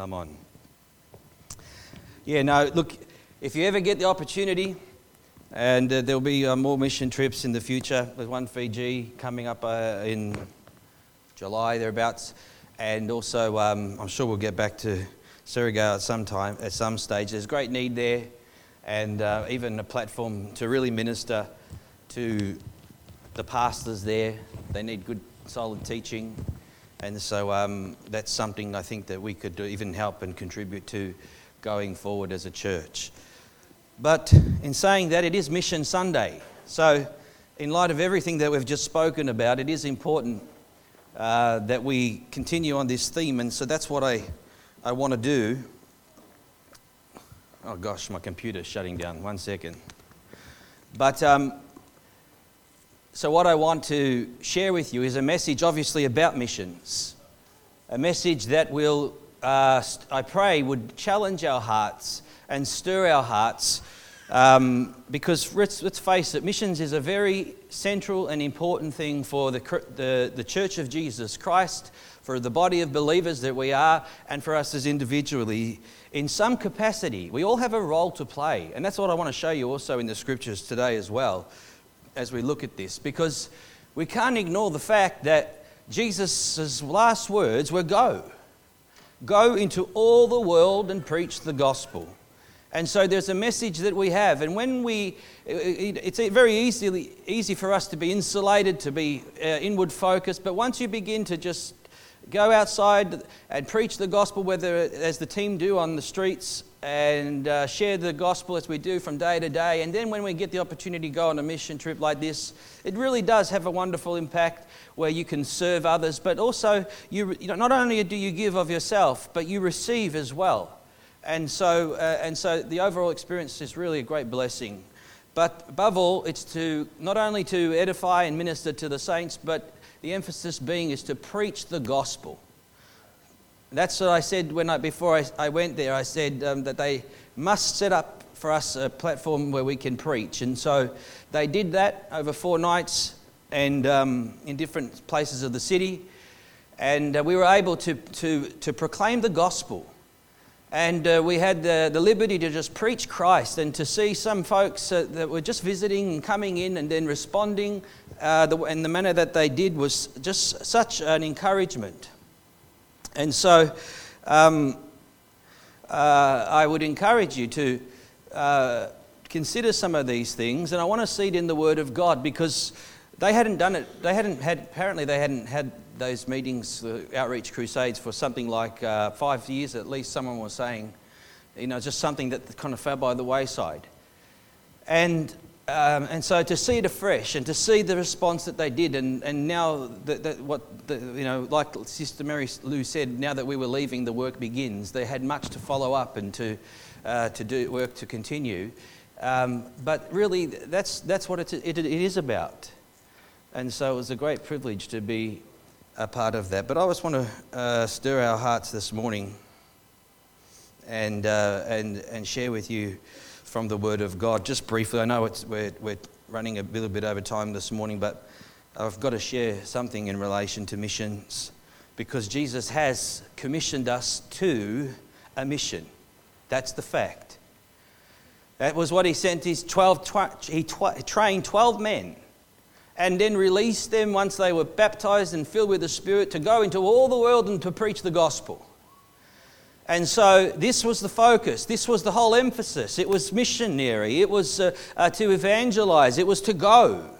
Come on. Yeah, no, look, if you ever get the opportunity, and uh, there'll be uh, more mission trips in the future. There's one Fiji coming up uh, in July, thereabouts. And also, um, I'm sure we'll get back to Surigao at some time, at some stage. There's great need there, and uh, even a platform to really minister to the pastors there. They need good, solid teaching. And so um, that's something I think that we could even help and contribute to going forward as a church. But in saying that, it is Mission Sunday. So, in light of everything that we've just spoken about, it is important uh, that we continue on this theme. And so that's what I, I want to do. Oh gosh, my computer's shutting down. One second. But um, so, what I want to share with you is a message, obviously, about missions. A message that will, uh, I pray, would challenge our hearts and stir our hearts. Um, because let's, let's, face it, missions is a very central and important thing for the, the, the church of Jesus Christ, for the body of believers that we are, and for us as individually. In some capacity, we all have a role to play. And that's what I want to show you also in the scriptures today as well as we look at this because we can't ignore the fact that Jesus' last words were go. Go into all the world and preach the gospel. And so there's a message that we have. And when we, it's very easy, easy for us to be insulated, to be uh, inward focused. But once you begin to just go outside and preach the gospel, whether as the team do on the streets and uh, share the gospel as we do from day to day. And then when we get the opportunity to go on a mission trip like this, it really does have a wonderful impact where you can serve others, but also you, you know, not only do you give of yourself, but you receive as well. And so, uh, and so the overall experience is really a great blessing. But above all, it's to not only to edify and minister to the saints, but the emphasis being is to preach the gospel. That's what I said when I, before I, I went there. I said um, that they must set up for us a platform where we can preach. And so they did that over four nights and um, in different places of the city. And uh, we were able to, to, to proclaim the gospel. And uh, we had the, the liberty to just preach Christ and to see some folks uh, that were just visiting and coming in and then responding. Uh, the, and the manner that they did was just such an encouragement. And so um, uh, I would encourage you to uh, consider some of these things. And I want to see it in the Word of God because they hadn't done it, they hadn't had, apparently, they hadn't had those meetings, the outreach crusades, for something like uh, five years at least, someone was saying. You know, just something that kind of fell by the wayside. And um, and so to see it afresh and to see the response that they did, and, and now that, that what the, you know, like Sister Mary Lou said, now that we were leaving, the work begins. They had much to follow up and to uh, to do work to continue. Um, but really, that's that's what it, it, it is about. And so it was a great privilege to be a part of that. But I just want to uh, stir our hearts this morning and uh, and and share with you from the Word of God. Just briefly, I know we're, we're running a little bit over time this morning, but I've got to share something in relation to missions because Jesus has commissioned us to a mission. That's the fact. That was what he sent his 12, he trained 12 men and then released them once they were baptized and filled with the Spirit to go into all the world and to preach the gospel. And so this was the focus. This was the whole emphasis. It was missionary. It was uh, uh, to evangelize. It was to go.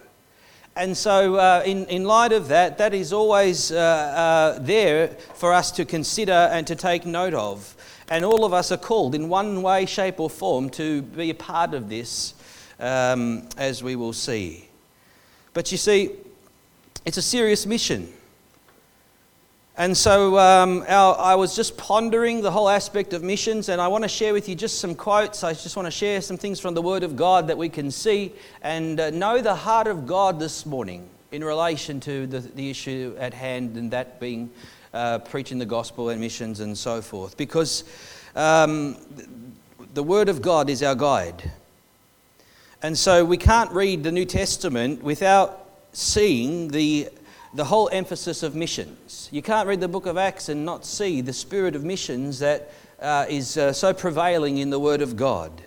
And so, uh, in, in light of that, that is always uh, uh, there for us to consider and to take note of. And all of us are called in one way, shape, or form to be a part of this, um, as we will see. But you see, it's a serious mission. And so um, our, I was just pondering the whole aspect of missions, and I want to share with you just some quotes. I just want to share some things from the Word of God that we can see and uh, know the heart of God this morning in relation to the, the issue at hand, and that being uh, preaching the gospel and missions and so forth. Because um, the Word of God is our guide. And so we can't read the New Testament without seeing the the whole emphasis of missions. You can't read the book of Acts and not see the spirit of missions that uh, is uh, so prevailing in the Word of God.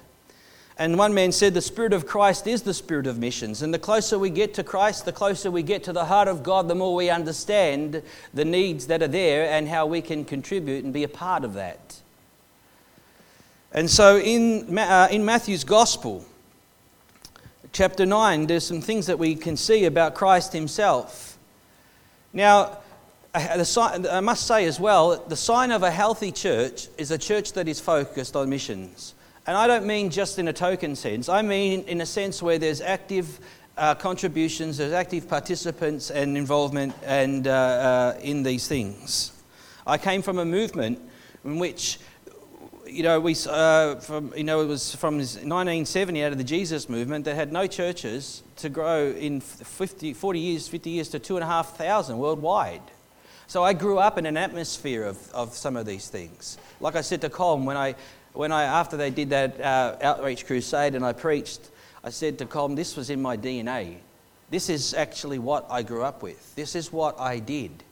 And one man said, The Spirit of Christ is the Spirit of missions. And the closer we get to Christ, the closer we get to the heart of God, the more we understand the needs that are there and how we can contribute and be a part of that. And so in, uh, in Matthew's Gospel, chapter 9, there's some things that we can see about Christ himself. Now, I must say as well, the sign of a healthy church is a church that is focused on missions. And I don't mean just in a token sense, I mean in a sense where there's active uh, contributions, there's active participants and involvement and, uh, uh, in these things. I came from a movement in which, you know, we, uh, from, you know, it was from 1970 out of the Jesus movement that had no churches to grow in 50, 40 years, 50 years to 2,500 worldwide. So I grew up in an atmosphere of, of some of these things. Like I said to Colm, when I when I, after they did that uh, outreach crusade and I preached, I said to Colm, this was in my DNA. This is actually what I grew up with. This is what I did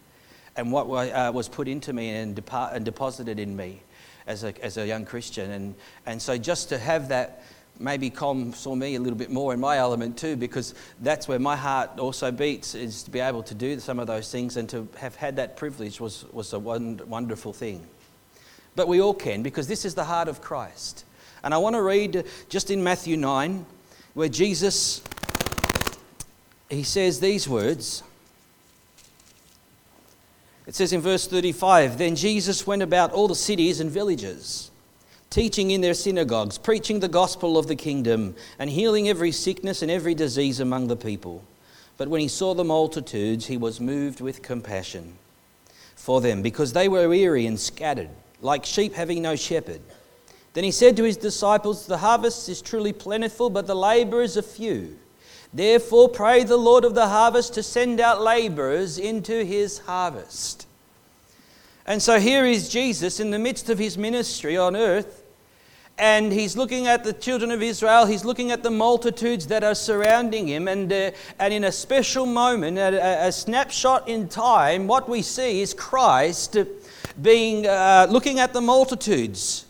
and what uh, was put into me and, depart, and deposited in me as a, as a young Christian. And, and so just to have that, maybe Colm saw me a little bit more in my element too, because that's where my heart also beats, is to be able to do some of those things and to have had that privilege was, was a wonderful thing. But we all can because this is the heart of Christ. And I want to read just in Matthew 9 where Jesus he says these words. It says in verse 35 Then Jesus went about all the cities and villages, teaching in their synagogues, preaching the gospel of the kingdom, and healing every sickness and every disease among the people. But when he saw the multitudes, he was moved with compassion for them, because they were weary and scattered like sheep having no shepherd. Then he said to his disciples, The harvest is truly plentiful, but the labourers are few. Therefore, pray the Lord of the harvest to send out labourers into his harvest. And so here is Jesus in the midst of his ministry on earth, and he's looking at the children of Israel, he's looking at the multitudes that are surrounding him, and, uh, and in a special moment, a, a snapshot in time, what we see is Christ being, uh, looking at the multitudes.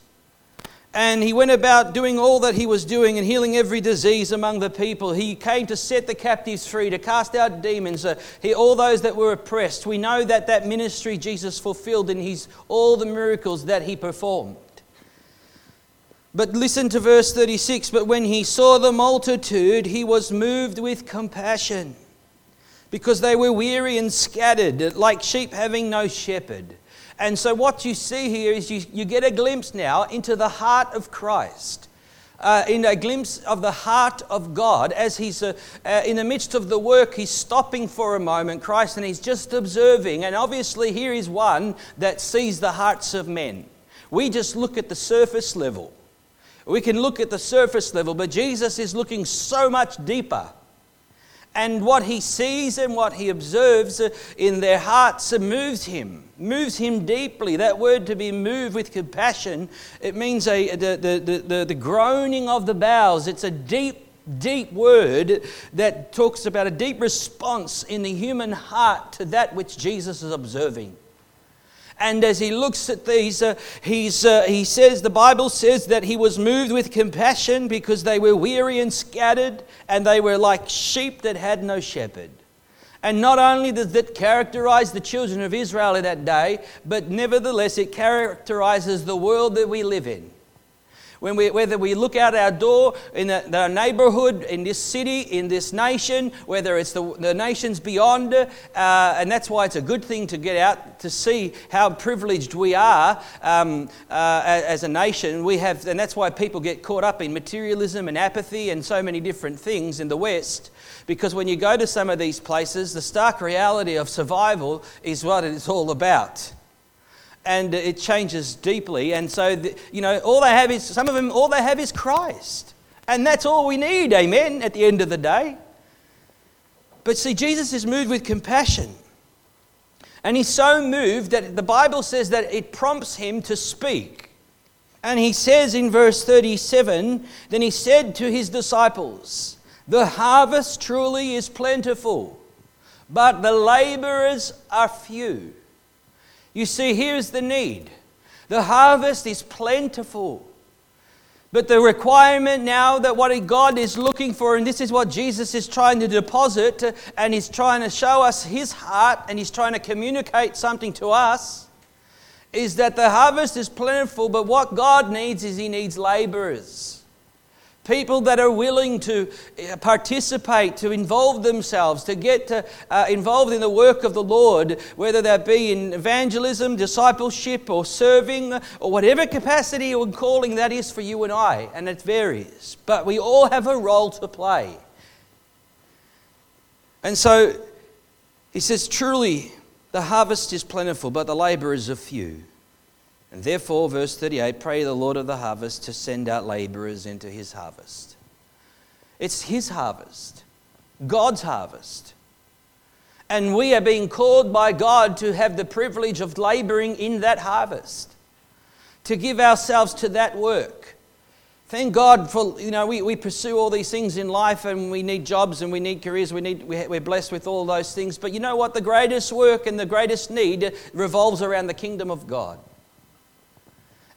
And he went about doing all that he was doing and healing every disease among the people. He came to set the captives free, to cast out demons, uh, he, all those that were oppressed. We know that that ministry Jesus fulfilled in his, all the miracles that he performed. But listen to verse 36 But when he saw the multitude, he was moved with compassion because they were weary and scattered, like sheep having no shepherd. And so, what you see here is you, you get a glimpse now into the heart of Christ. Uh, in a glimpse of the heart of God as he's uh, uh, in the midst of the work, he's stopping for a moment, Christ, and he's just observing. And obviously, here is one that sees the hearts of men. We just look at the surface level. We can look at the surface level, but Jesus is looking so much deeper. And what he sees and what he observes in their hearts moves him, moves him deeply. That word to be moved with compassion, it means a, the, the, the, the groaning of the bowels. It's a deep, deep word that talks about a deep response in the human heart to that which Jesus is observing. And as he looks at these, uh, he's, uh, he says, the Bible says that he was moved with compassion because they were weary and scattered, and they were like sheep that had no shepherd. And not only does that characterize the children of Israel in that day, but nevertheless it characterizes the world that we live in. When we, whether we look out our door in the, neighborhood, in this city, in this nation, whether it's the, the nations beyond, uh, and that's why it's a good thing to get out to see how privileged we are um, uh, as a nation. We have, and that's why people get caught up in materialism and apathy and so many different things in the West. Because when you go to some of these places, the stark reality of survival is what it's all about and it changes deeply. And so, the, you know, all they have is, some of them, all they have is Christ. And that's all we need, amen, at the end of the day. But see, Jesus is moved with compassion. And he's so moved that the Bible says that it prompts him to speak. And he says in verse 37 Then he said to his disciples, The harvest truly is plentiful, but the laborers are few. You see, here's the need the harvest is plentiful. But the requirement now that what God is looking for, and this is what Jesus is trying to deposit, and He's trying to show us His heart, and He's trying to communicate something to us, is that the harvest is plentiful, but what God needs is He needs laborers. People that are willing to uh, participate, to involve themselves, to get to, uh, involved in the work of the Lord, whether that be in evangelism, discipleship, or serving, or whatever capacity or calling that is for you and I. And it varies. But we all have a role to play. And so he says, Truly, the harvest is plentiful, but the laborers are few. And therefore, verse 38 pray the Lord of the harvest to send out laborers into his harvest. It's his harvest, God's harvest. And we are being called by God to have the privilege of laboring in that harvest, to give ourselves to that work. Thank God for, you know, we, we pursue all these things in life and we need jobs and we need careers, we need, we're blessed with all those things. But you know what? The greatest work and the greatest need revolves around the kingdom of God.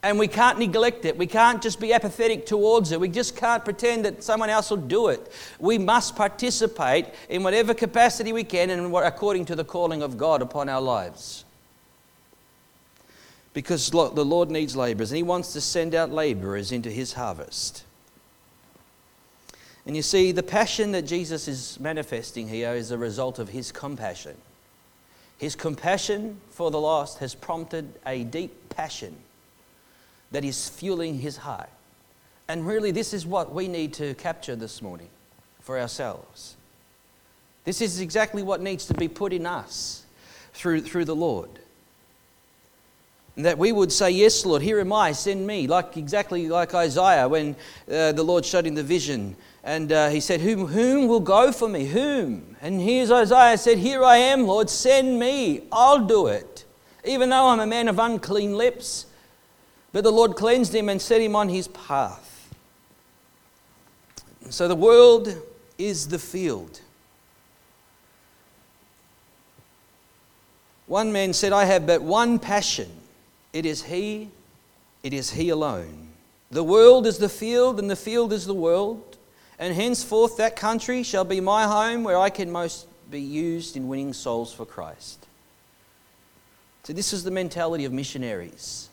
And we can't neglect it. We can't just be apathetic towards it. We just can't pretend that someone else will do it. We must participate in whatever capacity we can and according to the calling of God upon our lives. Because the Lord needs laborers and He wants to send out laborers into His harvest. And you see, the passion that Jesus is manifesting here is a result of His compassion. His compassion for the lost has prompted a deep passion that is fueling his heart. And really, this is what we need to capture this morning for ourselves. This is exactly what needs to be put in us through, through the Lord. And that we would say, Yes, Lord, here am I, send me. Like exactly like Isaiah when uh, the Lord showed him the vision. And uh, he said, whom, whom will go for me? Whom? And here's Isaiah said, Here I am, Lord, send me. I'll do it. Even though I'm a man of unclean lips, but the Lord cleansed him and set him on his path. So the world is the field. One man said, I have but one passion. It is He, it is He alone. The world is the field, and the field is the world. And henceforth that country shall be my home where I can most be used in winning souls for Christ. So, this is the mentality of missionaries.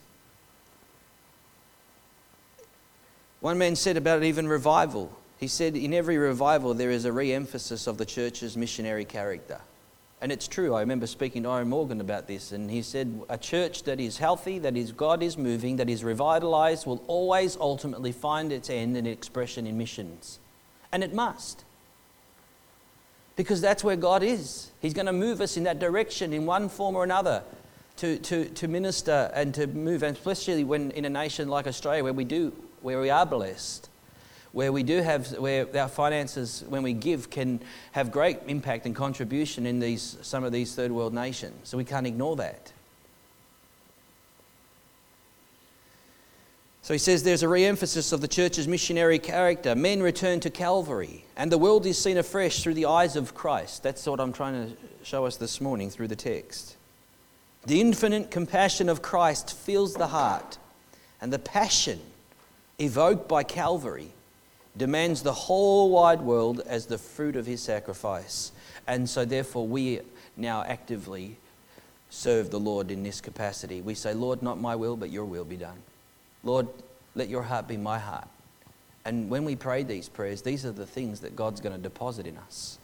One man said about it, even revival. He said, in every revival, there is a re emphasis of the church's missionary character. And it's true. I remember speaking to Aaron Morgan about this, and he said, A church that is healthy, that is God is moving, that is revitalized, will always ultimately find its end and expression in missions. And it must. Because that's where God is. He's going to move us in that direction in one form or another to, to, to minister and to move, and especially when in a nation like Australia where we do where we are blessed, where we do have, where our finances, when we give, can have great impact and contribution in these, some of these third world nations. So we can't ignore that. So he says there's a re emphasis of the church's missionary character. Men return to Calvary, and the world is seen afresh through the eyes of Christ. That's what I'm trying to show us this morning through the text. The infinite compassion of Christ fills the heart, and the passion evoked by Calvary, demands the whole wide world as the fruit of his sacrifice. And so, therefore, we now actively serve the Lord in this capacity. We say, Lord, not my will, but your will be done. Lord, let your heart be my heart. And when we pray these prayers, these are the things that God's going to deposit in us.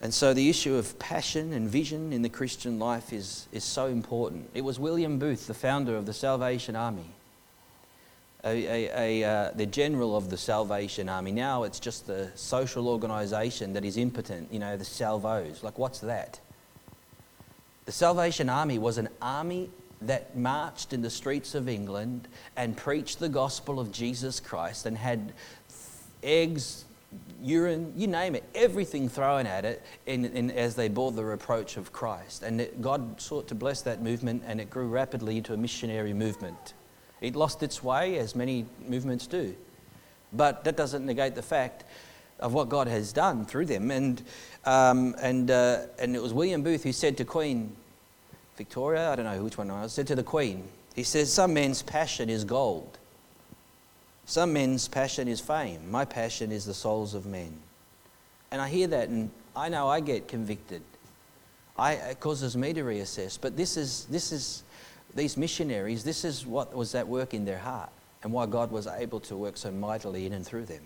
And so the issue of passion and vision in the Christian life is, is so important. It was William Booth, the founder of the Salvation Army, a, a, a, uh, the general of the Salvation Army. Now it's just the social organisation that is impotent, you know, the salvos. Like, what's that? The Salvation Army was an army that marched in the streets of England and preached the gospel of Jesus Christ and had eggs, urine, you name it, everything thrown at it in, in, as they bore the reproach of Christ. And it, God sought to bless that movement, and it grew rapidly into a missionary movement. It lost its way, as many movements do. But that doesn't negate the fact of what God has done through them. And, um, and, uh, and it was William Booth who said to Queen Victoria, I don't know which one I was, said to the Queen, he says, Some men's passion is gold. Some men's passion is fame. My passion is the souls of men. And I hear that and I know I get convicted. I, it causes me to reassess. But this is, this is, these missionaries, this is what was at work in their heart and why God was able to work so mightily in and through them.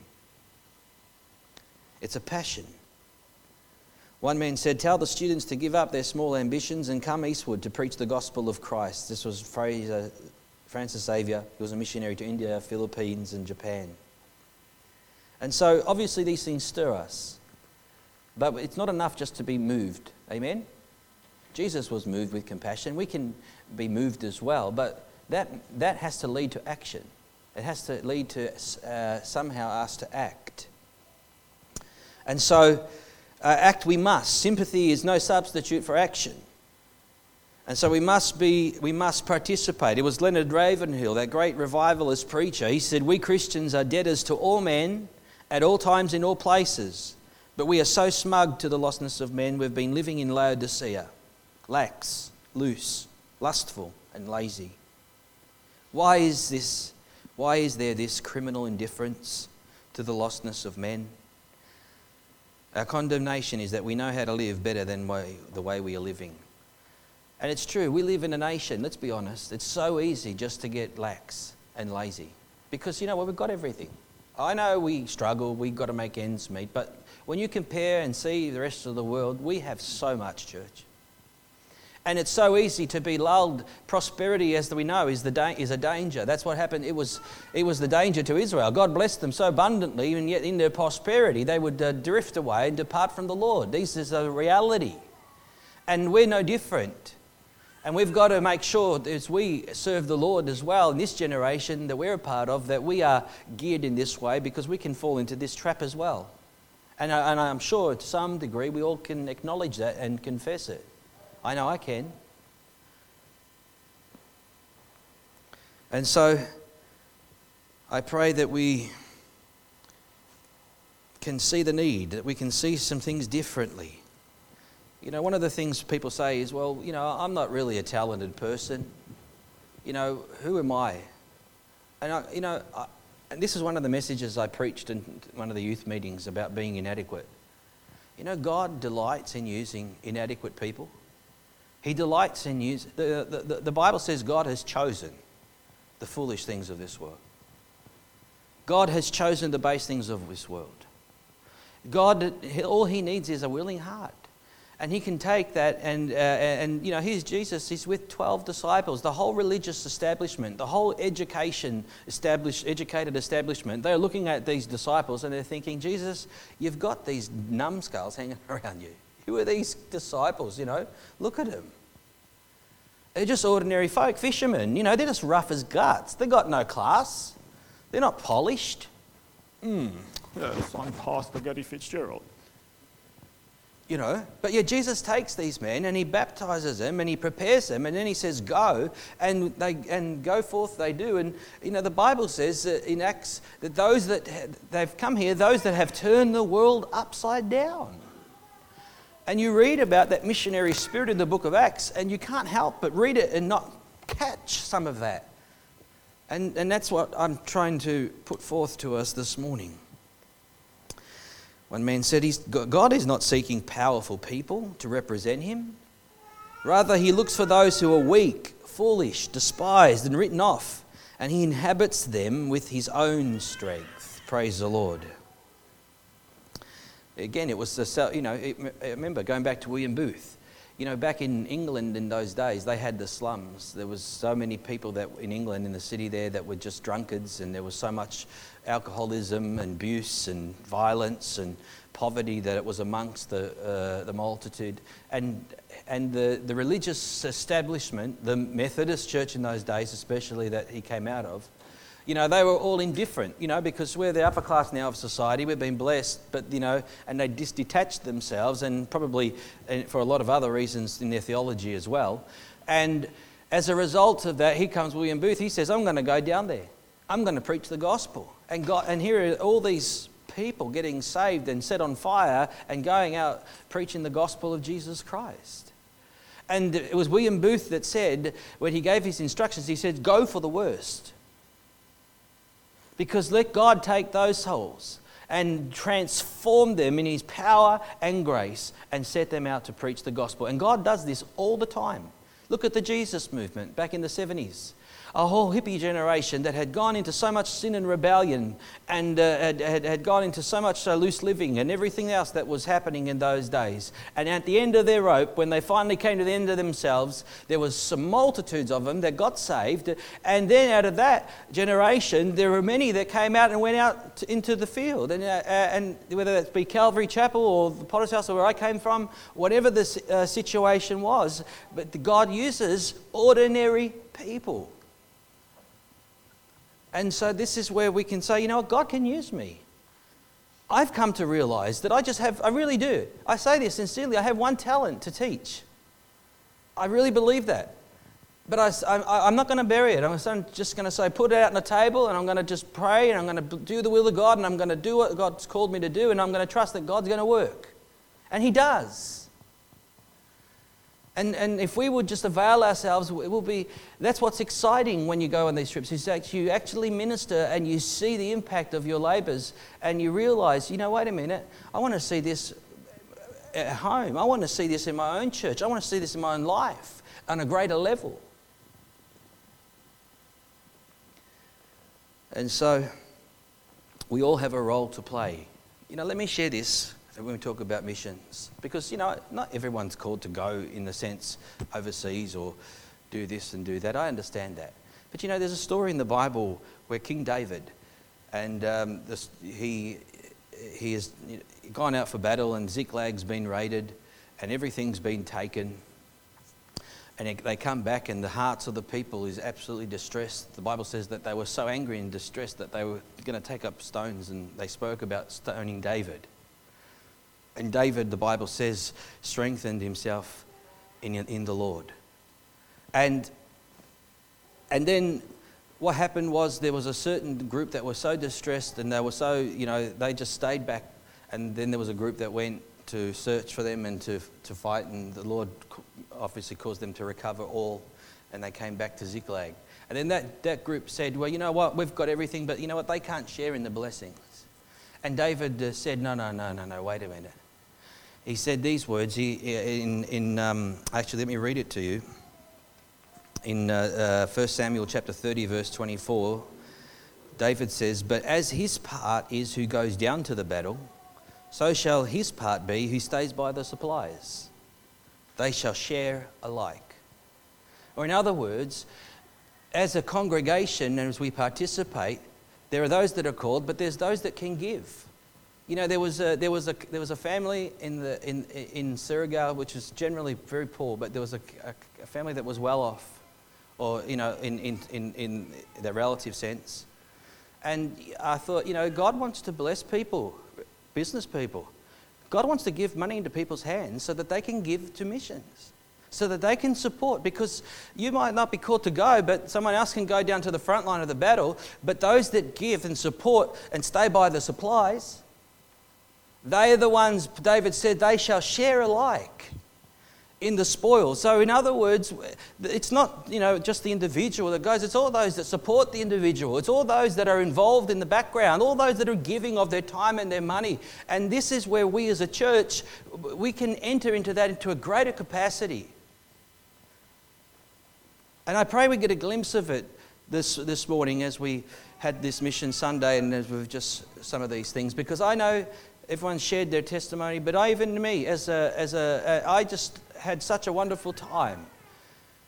It's a passion. One man said, Tell the students to give up their small ambitions and come eastward to preach the gospel of Christ. This was Fraser, Francis Xavier. He was a missionary to India, Philippines, and Japan. And so, obviously, these things stir us. But it's not enough just to be moved. Amen? Jesus was moved with compassion. We can be moved as well, but that, that has to lead to action. It has to lead to uh, somehow us to act. And so, uh, act we must. Sympathy is no substitute for action. And so we must be, we must participate. It was Leonard Ravenhill, that great revivalist preacher. He said, We Christians are debtors to all men at all times in all places. But we are so smug to the lostness of men, we've been living in Laodicea, lax, loose, lustful, and lazy. Why is this? Why is there this criminal indifference to the lostness of men? Our condemnation is that we know how to live better than the way we are living. And it's true, we live in a nation, let's be honest, it's so easy just to get lax and lazy. Because, you know, well, we've got everything. I know we struggle, we've got to make ends meet, but when you compare and see the rest of the world, we have so much, church. And it's so easy to be lulled. Prosperity, as we know, is, the da- is a danger. That's what happened. It was, it was the danger to Israel. God blessed them so abundantly, and yet in their prosperity, they would uh, drift away and depart from the Lord. This is a reality. And we're no different. And we've got to make sure as we serve the Lord as well in this generation that we're a part of, that we are geared in this way because we can fall into this trap as well. And, I, and I'm sure to some degree we all can acknowledge that and confess it. I know I can. And so I pray that we can see the need, that we can see some things differently. You know, one of the things people say is, well, you know, I'm not really a talented person. You know, who am I? And, I, you know, I, and this is one of the messages I preached in one of the youth meetings about being inadequate. You know, God delights in using inadequate people. He delights in using, the, the, the Bible says God has chosen the foolish things of this world. God has chosen the base things of this world. God, all he needs is a willing heart. And he can take that and, uh, and you know, here's Jesus, he's with 12 disciples. The whole religious establishment, the whole education established, educated establishment, they're looking at these disciples and they're thinking, Jesus, you've got these numbskulls hanging around you. Who are these disciples, you know? Look at them. They're just ordinary folk, fishermen. You know, they're just rough as guts. They've got no class. They're not polished. Hmm. Yes, I'm Pastor Gary Fitzgerald you know. But yeah, Jesus takes these men and he baptizes them and he prepares them and then he says, Go, and they and go forth they do. And you know, the Bible says in Acts that those that they've come here, those that have turned the world upside down. And you read about that missionary spirit in the book of Acts, and you can't help but read it and not catch some of that. And, and that's what I'm trying to put forth to us this morning. One man said, God is not seeking powerful people to represent him. Rather, he looks for those who are weak, foolish, despised, and written off, and he inhabits them with his own strength. Praise the Lord. Again, it was the, you know, remember going back to William Booth. You know, back in England in those days, they had the slums. There was so many people that in England, in the city there, that were just drunkards, and there was so much alcoholism and abuse and violence and poverty that it was amongst the, uh, the multitude. And, and the, the religious establishment, the Methodist church in those days, especially that he came out of, you know, they were all indifferent, you know, because we're the upper class now of society, we've been blessed, but, you know, and they just detached themselves and probably for a lot of other reasons in their theology as well. And as a result of that, here comes William Booth. He says, I'm going to go down there. I'm going to preach the gospel. And, God, and here are all these people getting saved and set on fire and going out preaching the gospel of Jesus Christ. And it was William Booth that said, when he gave his instructions, he said, Go for the worst. Because let God take those souls and transform them in his power and grace and set them out to preach the gospel. And God does this all the time. Look at the Jesus movement back in the 70s a whole hippie generation that had gone into so much sin and rebellion and uh, had, had, had, gone into so much uh, loose living and everything else that was happening in those days. And at the end of their rope, when they finally came to the end of themselves, there was some multitudes of them that got saved. And then out of that generation, there were many that came out and went out to, into the field. And, uh, uh and whether that be Calvary Chapel or the Potter's House or where I came from, whatever the uh, situation was, but God uses ordinary people. And so this is where we can say, you know what, God can use me. I've come to realize that I just have, I really do. I say this sincerely, I have one talent to teach. I really believe that. But I, am not going to bury it. I'm just going to say, put it out on the table, and I'm going to just pray, and I'm going to do the will of God, and I'm going to do what God's called me to do, and I'm going to trust that God's going to work. And He does. And, and if we would just avail ourselves, it will be, that's what's exciting when you go on these trips, is that you actually minister and you see the impact of your labours and you realise, you know, wait a minute, I want to see this at home. I want to see this in my own church. I want to see this in my own life on a greater level. And so we all have a role to play. You know, let me share this when we talk about missions. Because, you know, not everyone's called to go in the sense overseas or do this and do that. I understand that. But, you know, there's a story in the Bible where King David, and um, this, he, he has gone out for battle and Ziklag's been raided and everything's been taken. And they come back, and the hearts of the people is absolutely distressed. The Bible says that they were so angry and distressed that they were going to take up stones, and they spoke about stoning David. And David, the Bible says, strengthened himself in, in the Lord. And, and then what happened was there was a certain group that were so distressed and they were so, you know, they just stayed back. And then there was a group that went to search for them and to, to fight. And the Lord obviously caused them to recover all. And they came back to Ziklag. And then that, that group said, Well, you know what? We've got everything, but you know what? They can't share in the blessings. And David uh, said, No, no, no, no, no, wait a minute he said these words. He, in, in um, actually, let me read it to you. In uh, uh, 1 Samuel chapter 30, verse 24, David says, But as his part is who goes down to the battle, so shall his part be who stays by the supplies. They shall share alike. Or, in other words, as a congregation and as we participate, there are those that are called, but there's those that can give. You know, there was a, there was a, there was a family in, the, in, in Surigao, which was generally very poor, but there was a, a, a family that was well off, or, you know, in, in, in, in the relative sense. And I thought, you know, God wants to bless people, business people. God wants to give money into people's hands so that they can give to missions, so that they can support. Because you might not be called to go, but someone else can go down to the front line of the battle. But those that give and support and stay by the supplies, they are the ones, David said, they shall share alike in the spoil. So, in other words, it's not you know just the individual that goes. It's all those that support the individual. It's all those that are involved in the background. All those that are giving of their time and their money. And this is where we, as a church, we can enter into that into a greater capacity. And I pray we get a glimpse of it this this morning as we had this mission Sunday and as we've just some of these things because I know everyone shared their testimony, but even me, as a, as a, I just had such a wonderful time.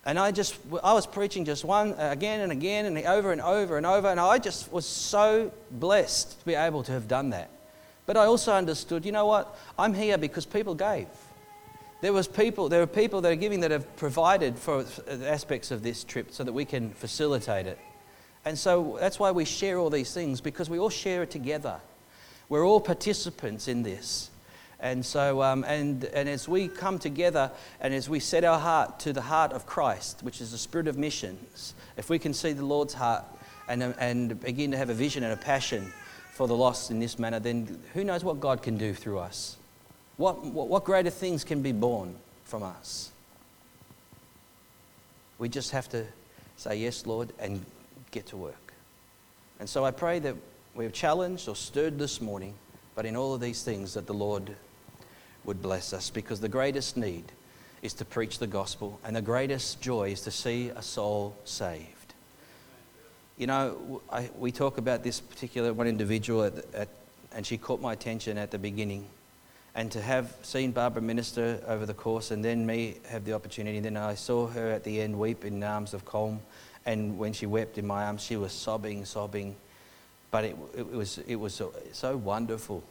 And I just, I was preaching just one uh, again and again and over and over and over, and I just was so blessed to be able to have done that. But I also understood, you know what? I'm here because people gave. There was people, there are people that are giving that have provided for uh, aspects of this trip so that we can facilitate it. And so that's why we share all these things because we all share it together. We're all participants in this. And so, um, and, and as we come together and as we set our heart to the heart of Christ, which is the spirit of missions, if we can see the Lord's heart and, and begin to have a vision and a passion for the lost in this manner, then who knows what God can do through us? What, what, what greater things can be born from us? We just have to say, Yes, Lord, and get to work. And so I pray that we've challenged or stirred this morning, but in all of these things, that the Lord would bless us because the greatest need is to preach the gospel, and the greatest joy is to see a soul saved. You know, I, we talk about this particular one individual, at, at, and she caught my attention at the beginning. And to have seen Barbara minister over the course, and then me have the opportunity, then I saw her at the end weep in the arms of Colm. And when she wept in my arms, she was sobbing, sobbing. But it, it was, it was so, so wonderful.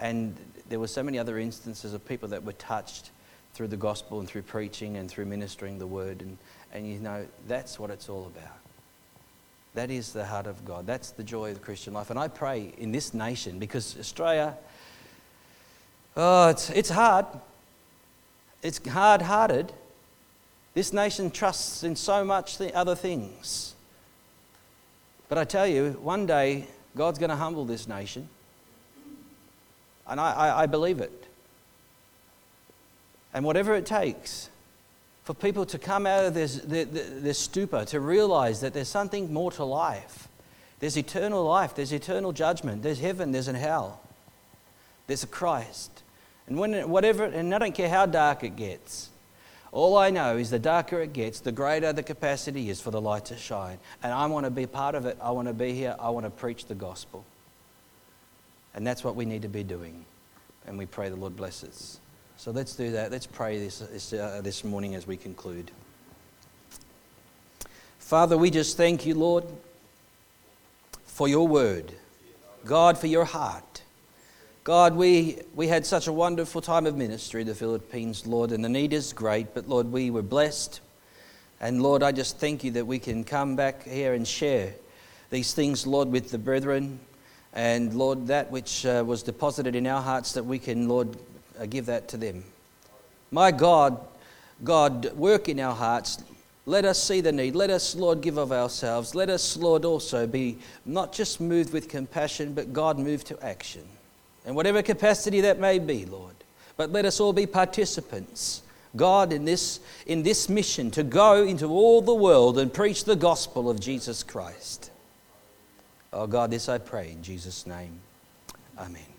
And there were so many other instances of people that were touched through the gospel and through preaching and through ministering the word. And, and you know, that's what it's all about. That is the heart of God. That's the joy of the Christian life. And I pray in this nation, because Australia, oh, it's, it's hard. It's hard hearted. This nation trusts in so much other things. But I tell you, one day God's going to humble this nation. And I, I, I believe it. And whatever it takes for people to come out of this, their, their stupor, to realize that there's something more to life. There's eternal life, there's eternal judgment, there's heaven, there's a hell, there's a Christ. And when, whatever, and I don't care how dark it gets, all I know is the darker it gets, the greater the capacity is for the light to shine. And I want to be part of it. I want to be here. I want to preach the gospel. And that's what we need to be doing. And we pray the Lord bless us. So let's do that. Let's pray this, this, uh, this morning as we conclude. Father, we just thank you, Lord, for your word. God, for your heart. God, we, we had such a wonderful time of ministry in the Philippines, Lord, and the need is great, but Lord, we were blessed. And Lord, I just thank you that we can come back here and share these things, Lord, with the brethren. And Lord, that which uh, was deposited in our hearts, that we can, Lord, I give that to them. My God, God, work in our hearts. Let us see the need. Let us, Lord, give of ourselves. Let us, Lord, also be not just moved with compassion, but God moved to action. And whatever capacity that may be, Lord. But let us all be participants. God, in this, in this mission to go into all the world and preach the gospel of Jesus Christ. Oh God, this I pray in Jesus' name. Amen.